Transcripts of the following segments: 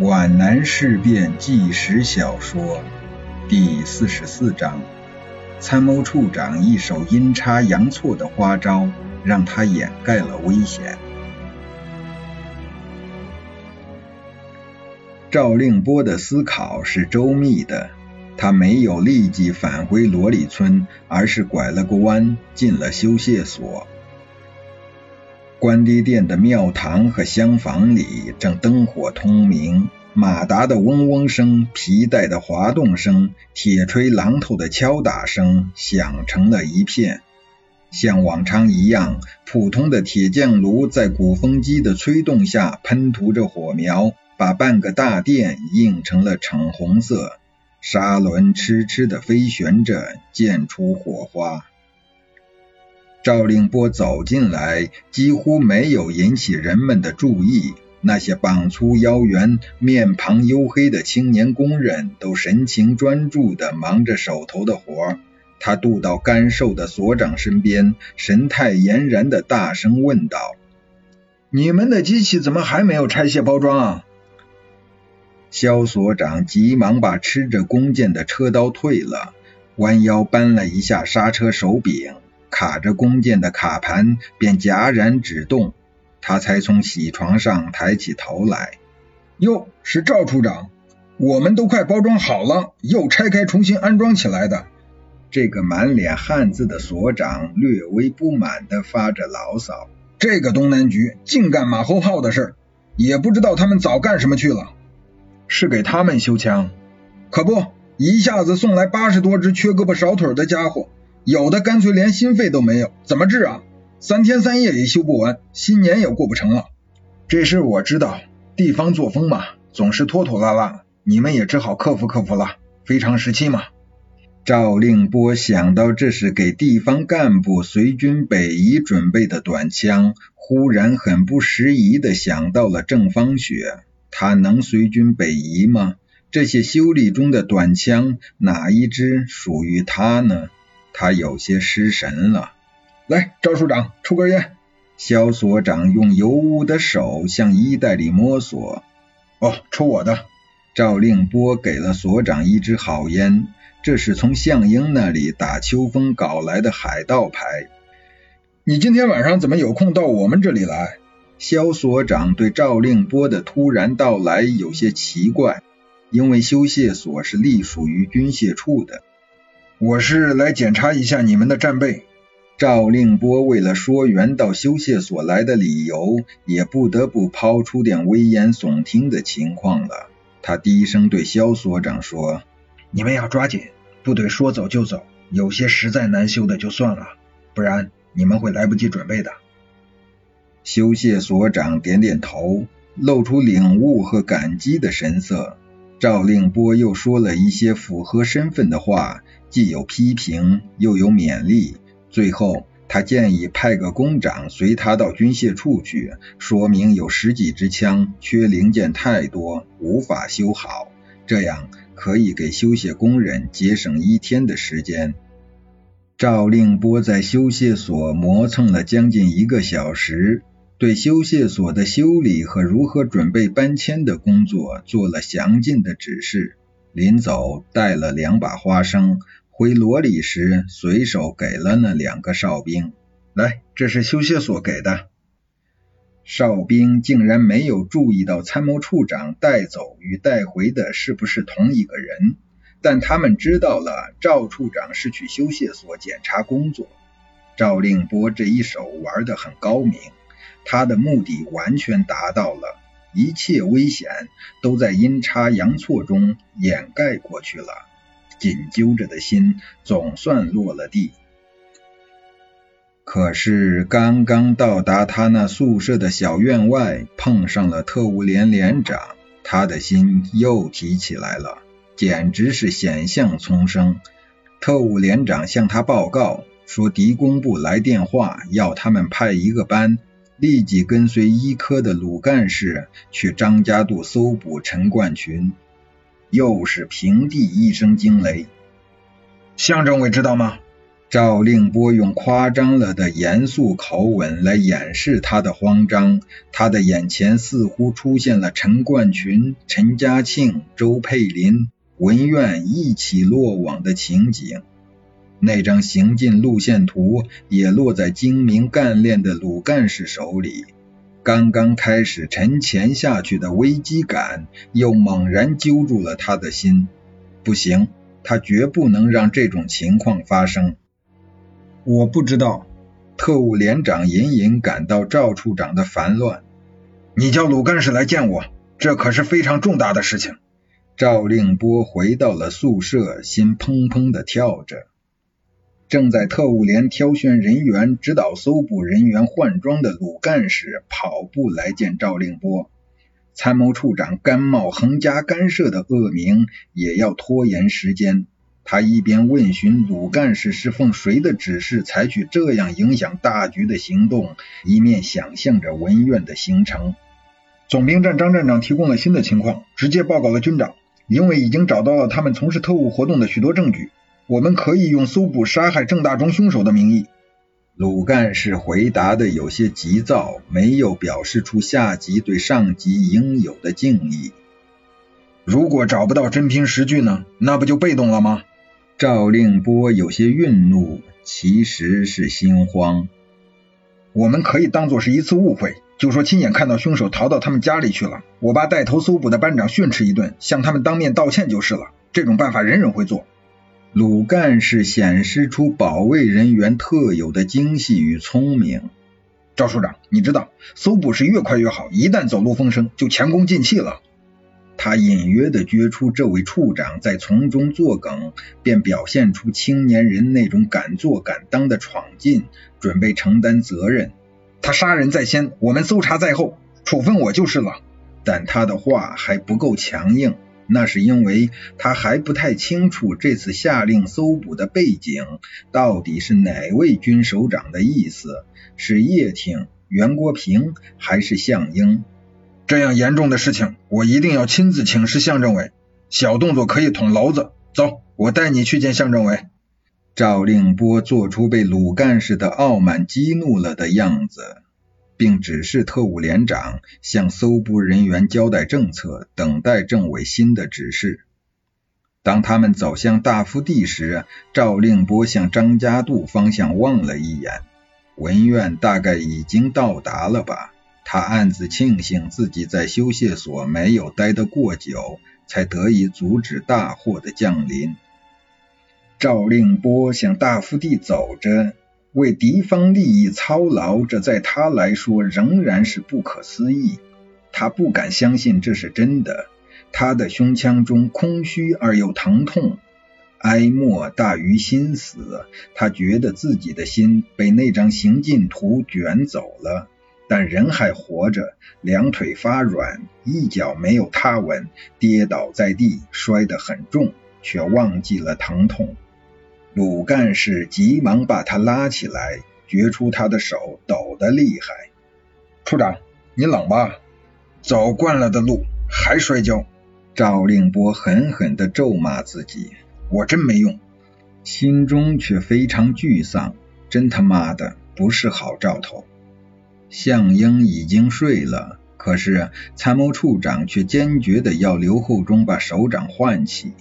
皖南事变纪实小说第四十四章：参谋处长一手阴差阳错的花招，让他掩盖了危险。赵令波的思考是周密的，他没有立即返回罗里村，而是拐了个弯，进了修械所。关帝殿的庙堂和厢房里正灯火通明，马达的嗡嗡声、皮带的滑动声、铁锤榔头的敲打声响成了一片。像往常一样，普通的铁匠炉在鼓风机的吹动下喷涂着火苗，把半个大殿映成了橙红色。砂轮痴痴地飞旋着，溅出火花。赵令波走进来，几乎没有引起人们的注意。那些膀粗腰圆、面庞黝黑的青年工人都神情专注地忙着手头的活。他渡到干瘦的所长身边，神态俨然地大声问道：“你们的机器怎么还没有拆卸包装啊？”肖所长急忙把吃着弓箭的车刀退了，弯腰扳了一下刹车手柄。卡着弓箭的卡盘便戛然止动，他才从喜床上抬起头来。哟，是赵处长，我们都快包装好了，又拆开重新安装起来的。这个满脸汗渍的所长略微不满地发着牢骚：这个东南局净干马后炮的事，也不知道他们早干什么去了。是给他们修枪？可不，一下子送来八十多只缺胳膊少腿的家伙。有的干脆连心肺都没有，怎么治啊？三天三夜也修不完，新年也过不成了。这事我知道，地方作风嘛，总是拖拖拉拉，你们也只好克服克服了。非常时期嘛。赵令波想到这是给地方干部随军北移准备的短枪，忽然很不时宜的想到了郑芳雪。他能随军北移吗？这些修理中的短枪，哪一支属于他呢？他有些失神了。来，赵处长，抽根烟。肖所长用油污的手向衣袋里摸索。哦，抽我的。赵令波给了所长一支好烟，这是从向英那里打秋风搞来的海盗牌。你今天晚上怎么有空到我们这里来？肖所长对赵令波的突然到来有些奇怪，因为修械所是隶属于军械处的。我是来检查一下你们的战备。赵令波为了说原到修械所来的理由，也不得不抛出点危言耸听的情况了。他低声对肖所长说：“你们要抓紧，部队说走就走，有些实在难修的就算了，不然你们会来不及准备的。”修械所长点点头，露出领悟和感激的神色。赵令波又说了一些符合身份的话。既有批评，又有勉励。最后，他建议派个工长随他到军械处去，说明有十几支枪缺零件太多，无法修好，这样可以给修械工人节省一天的时间。赵令波在修械所磨蹭了将近一个小时，对修械所的修理和如何准备搬迁的工作做了详尽的指示。临走，带了两把花生。回罗里时，随手给了那两个哨兵。来，这是修械所给的。哨兵竟然没有注意到参谋处长带走与带回的是不是同一个人，但他们知道了赵处长是去修械所检查工作。赵令波这一手玩得很高明，他的目的完全达到了，一切危险都在阴差阳错中掩盖过去了。紧揪着的心总算落了地，可是刚刚到达他那宿舍的小院外，碰上了特务连连长，他的心又提起来了，简直是险象丛生。特务连长向他报告说，敌工部来电话，要他们派一个班，立即跟随医科的鲁干事去张家渡搜捕陈冠群。又是平地一声惊雷，向政委知道吗？赵令波用夸张了的严肃口吻来掩饰他的慌张，他的眼前似乎出现了陈冠群、陈嘉庆、周佩林、文苑一起落网的情景。那张行进路线图也落在精明干练的鲁干事手里。刚刚开始沉潜下去的危机感，又猛然揪住了他的心。不行，他绝不能让这种情况发生。我不知道，特务连长隐隐感到赵处长的烦乱。你叫鲁干事来见我，这可是非常重大的事情。赵令波回到了宿舍，心砰砰的跳着。正在特务连挑选人员、指导搜捕人员换装的鲁干事跑步来见赵令波。参谋处长甘冒横加干涉的恶名，也要拖延时间。他一边问询鲁干事是奉谁的指示采取这样影响大局的行动，一面想象着文苑的行程。总兵站张站长提供了新的情况，直接报告了军长。因为已经找到了他们从事特务活动的许多证据，我们可以用搜捕杀害郑大中凶手的名义。鲁干事回答的有些急躁，没有表示出下级对上级应有的敬意。如果找不到真凭实据呢？那不就被动了吗？赵令波有些愠怒，其实是心慌。我们可以当做是一次误会，就说亲眼看到凶手逃到他们家里去了，我把带头搜捕的班长训斥一顿，向他们当面道歉就是了。这种办法人人会做。鲁干事显示出保卫人员特有的精细与聪明。赵处长，你知道，搜捕是越快越好，一旦走漏风声，就前功尽弃了。他隐约的觉出这位处长在从中作梗，便表现出青年人那种敢做敢当的闯劲，准备承担责任。他杀人在先，我们搜查在后，处分我就是了。但他的话还不够强硬，那是因为他还不太清楚这次下令搜捕的背景到底是哪位军首长的意思，是叶挺、袁国平还是项英？这样严重的事情，我一定要亲自请示向政委。小动作可以捅娄子。走，我带你去见向政委。赵令波做出被鲁干事的傲慢激怒了的样子，并指示特务连长向搜捕人员交代政策，等待政委新的指示。当他们走向大福地时，赵令波向张家渡方向望了一眼，文苑大概已经到达了吧。他暗自庆幸自己在修械所没有待得过久，才得以阻止大祸的降临。赵令波向大福地走着，为敌方利益操劳，这在他来说仍然是不可思议。他不敢相信这是真的。他的胸腔中空虚而又疼痛，哀莫大于心死。他觉得自己的心被那张行进图卷走了。但人还活着，两腿发软，一脚没有踏稳，跌倒在地，摔得很重，却忘记了疼痛。鲁干事急忙把他拉起来，觉出他的手抖得厉害。处长，你冷吧？走惯了的路还摔跤。赵令波狠狠地咒骂自己：“我真没用。”心中却非常沮丧，真他妈的不是好兆头。项英已经睡了，可是参谋处长却坚决的要刘厚忠把首长唤起。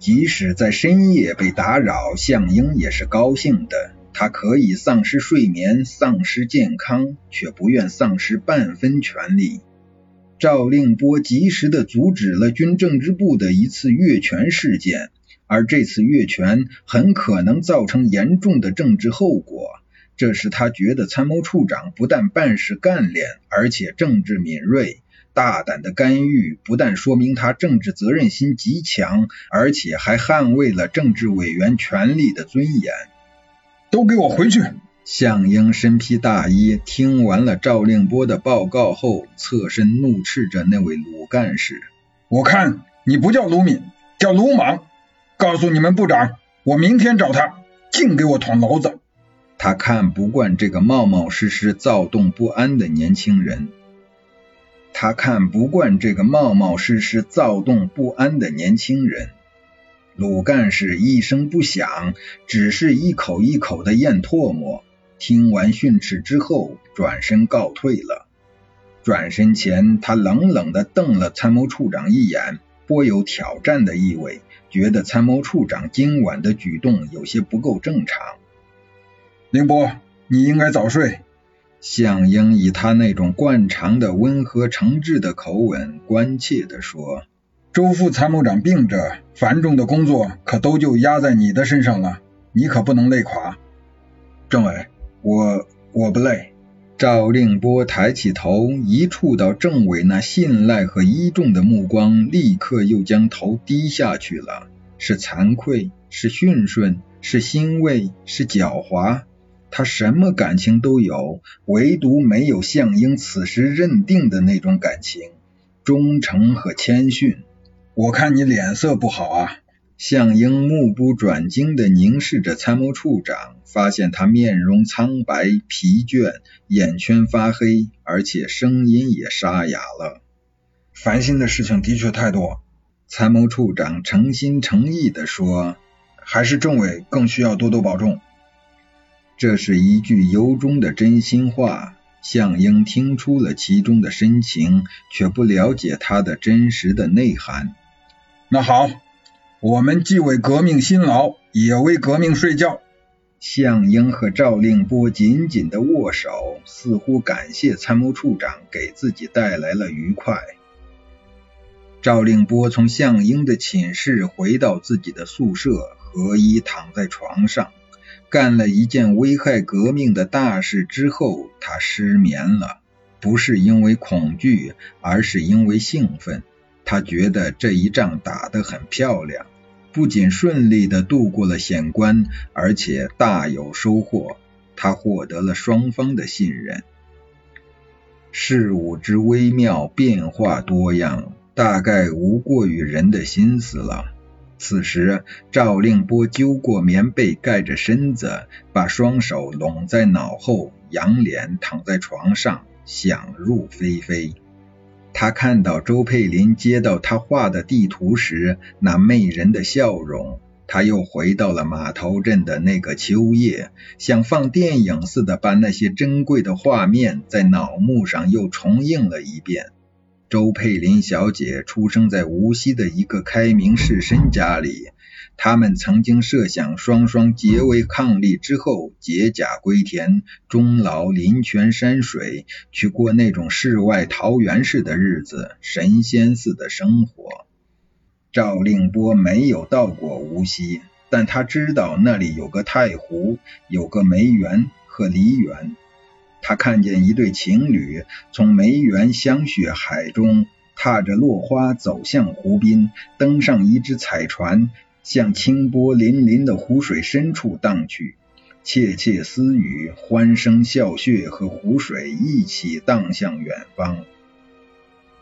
即使在深夜被打扰，项英也是高兴的。他可以丧失睡眠，丧失健康，却不愿丧失半分权力。赵令波及时的阻止了军政治部的一次越权事件，而这次越权很可能造成严重的政治后果。这使他觉得参谋处长不但办事干练，而且政治敏锐。大胆的干预不但说明他政治责任心极强，而且还捍卫了政治委员权力的尊严。都给我回去！项英身披大衣，听完了赵令波的报告后，侧身怒斥着那位鲁干事：“我看你不叫鲁敏，叫鲁莽！告诉你们部长，我明天找他，净给我捅娄子！”他看不惯这个冒冒失失、躁动不安的年轻人。他看不惯这个冒冒失失、躁动不安的年轻人。鲁干事一声不响，只是一口一口的咽唾沫。听完训斥之后，转身告退了。转身前，他冷冷的瞪了参谋处长一眼，颇有挑战的意味，觉得参谋处长今晚的举动有些不够正常。宁波，你应该早睡。向英以他那种惯常的温和诚挚的口吻，关切的说。周副参谋长病着，繁重的工作可都就压在你的身上了，你可不能累垮。政委，我我不累。赵令波抬起头，一触到政委那信赖和依重的目光，立刻又将头低下去了。是惭愧，是驯顺，是欣慰，是狡猾。他什么感情都有，唯独没有向英此时认定的那种感情，忠诚和谦逊。我看你脸色不好啊！向英目不转睛地凝视着参谋处长，发现他面容苍白、疲倦，眼圈发黑，而且声音也沙哑了。烦心的事情的确太多，参谋处长诚心诚意地说：“还是政委更需要多多保重。”这是一句由衷的真心话。向英听出了其中的深情，却不了解他的真实的内涵。那好，我们既为革命辛劳，也为革命睡觉。向英和赵令波紧紧的握手，似乎感谢参谋处长给自己带来了愉快。赵令波从向英的寝室回到自己的宿舍，合衣躺在床上，干了一件危害革命的大事之后，他失眠了，不是因为恐惧，而是因为兴奋。他觉得这一仗打得很漂亮，不仅顺利的度过了险关，而且大有收获。他获得了双方的信任。事物之微妙，变化多样，大概无过于人的心思了。此时，赵令波揪过棉被，盖着身子，把双手拢在脑后，仰脸躺在床上，想入非非。他看到周佩林接到他画的地图时，那媚人的笑容。他又回到了码头镇的那个秋夜，像放电影似的把那些珍贵的画面在脑幕上又重映了一遍。周佩林小姐出生在无锡的一个开明士绅家里。他们曾经设想双双结为伉俪之后解甲归田，终老林泉山水，去过那种世外桃源似的日子，神仙似的生活。赵令波没有到过无锡，但他知道那里有个太湖，有个梅园和梨园。他看见一对情侣从梅园香雪海中踏着落花走向湖滨，登上一只彩船。向清波粼粼的湖水深处荡去，窃窃私语，欢声笑谑和湖水一起荡向远方。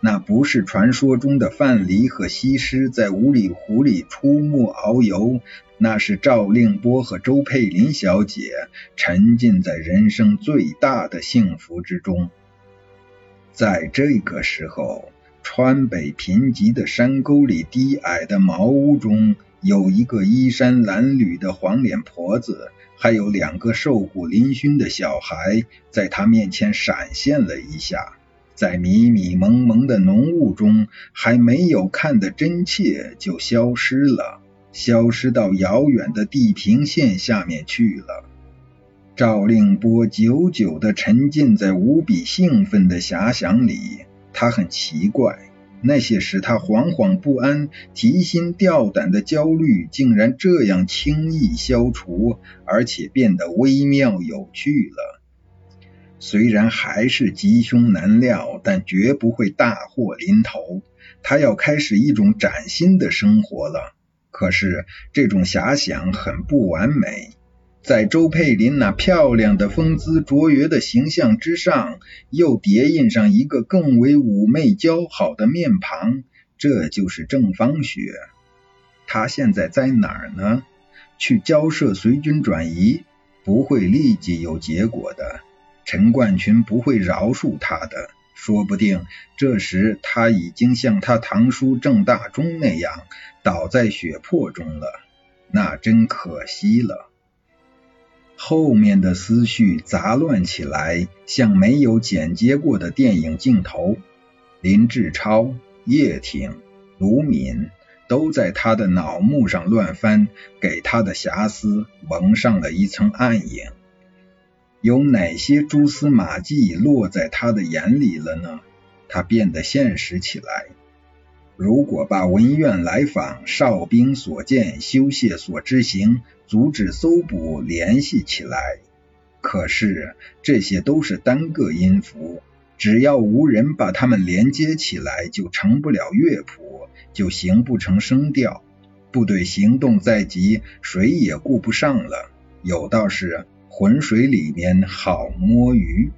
那不是传说中的范蠡和西施在五里湖里出没遨游，那是赵令波和周佩林小姐沉浸在人生最大的幸福之中。在这个时候，川北贫瘠的山沟里低矮的茅屋中。有一个衣衫褴褛的黄脸婆子，还有两个瘦骨嶙峋的小孩，在他面前闪现了一下，在迷迷蒙蒙的浓雾中，还没有看得真切，就消失了，消失到遥远的地平线下面去了。赵令波久久地沉浸在无比兴奋的遐想里，他很奇怪。那些使他惶惶不安、提心吊胆的焦虑，竟然这样轻易消除，而且变得微妙有趣了。虽然还是吉凶难料，但绝不会大祸临头。他要开始一种崭新的生活了。可是这种遐想很不完美。在周佩林那漂亮的、风姿卓越的形象之上，又叠印上一个更为妩媚姣好的面庞，这就是郑芳雪。她现在在哪儿呢？去交涉随军转移，不会立即有结果的。陈冠群不会饶恕他的，说不定这时他已经像他堂叔郑大中那样倒在血泊中了，那真可惜了。后面的思绪杂乱起来，像没有剪接过的电影镜头。林志超、叶挺、卢敏都在他的脑幕上乱翻，给他的遐思蒙上了一层暗影。有哪些蛛丝马迹落在他的眼里了呢？他变得现实起来。如果把文苑来访、哨兵所见、修械所知行、阻止搜捕联系起来，可是这些都是单个音符，只要无人把它们连接起来，就成不了乐谱，就形不成声调。部队行动在即，谁也顾不上了。有道是。浑水里面好摸鱼，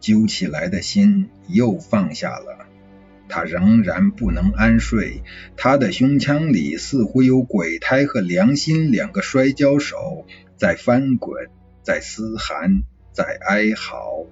揪起来的心又放下了。他仍然不能安睡，他的胸腔里似乎有鬼胎和良心两个摔跤手在翻滚，在嘶喊，在哀嚎。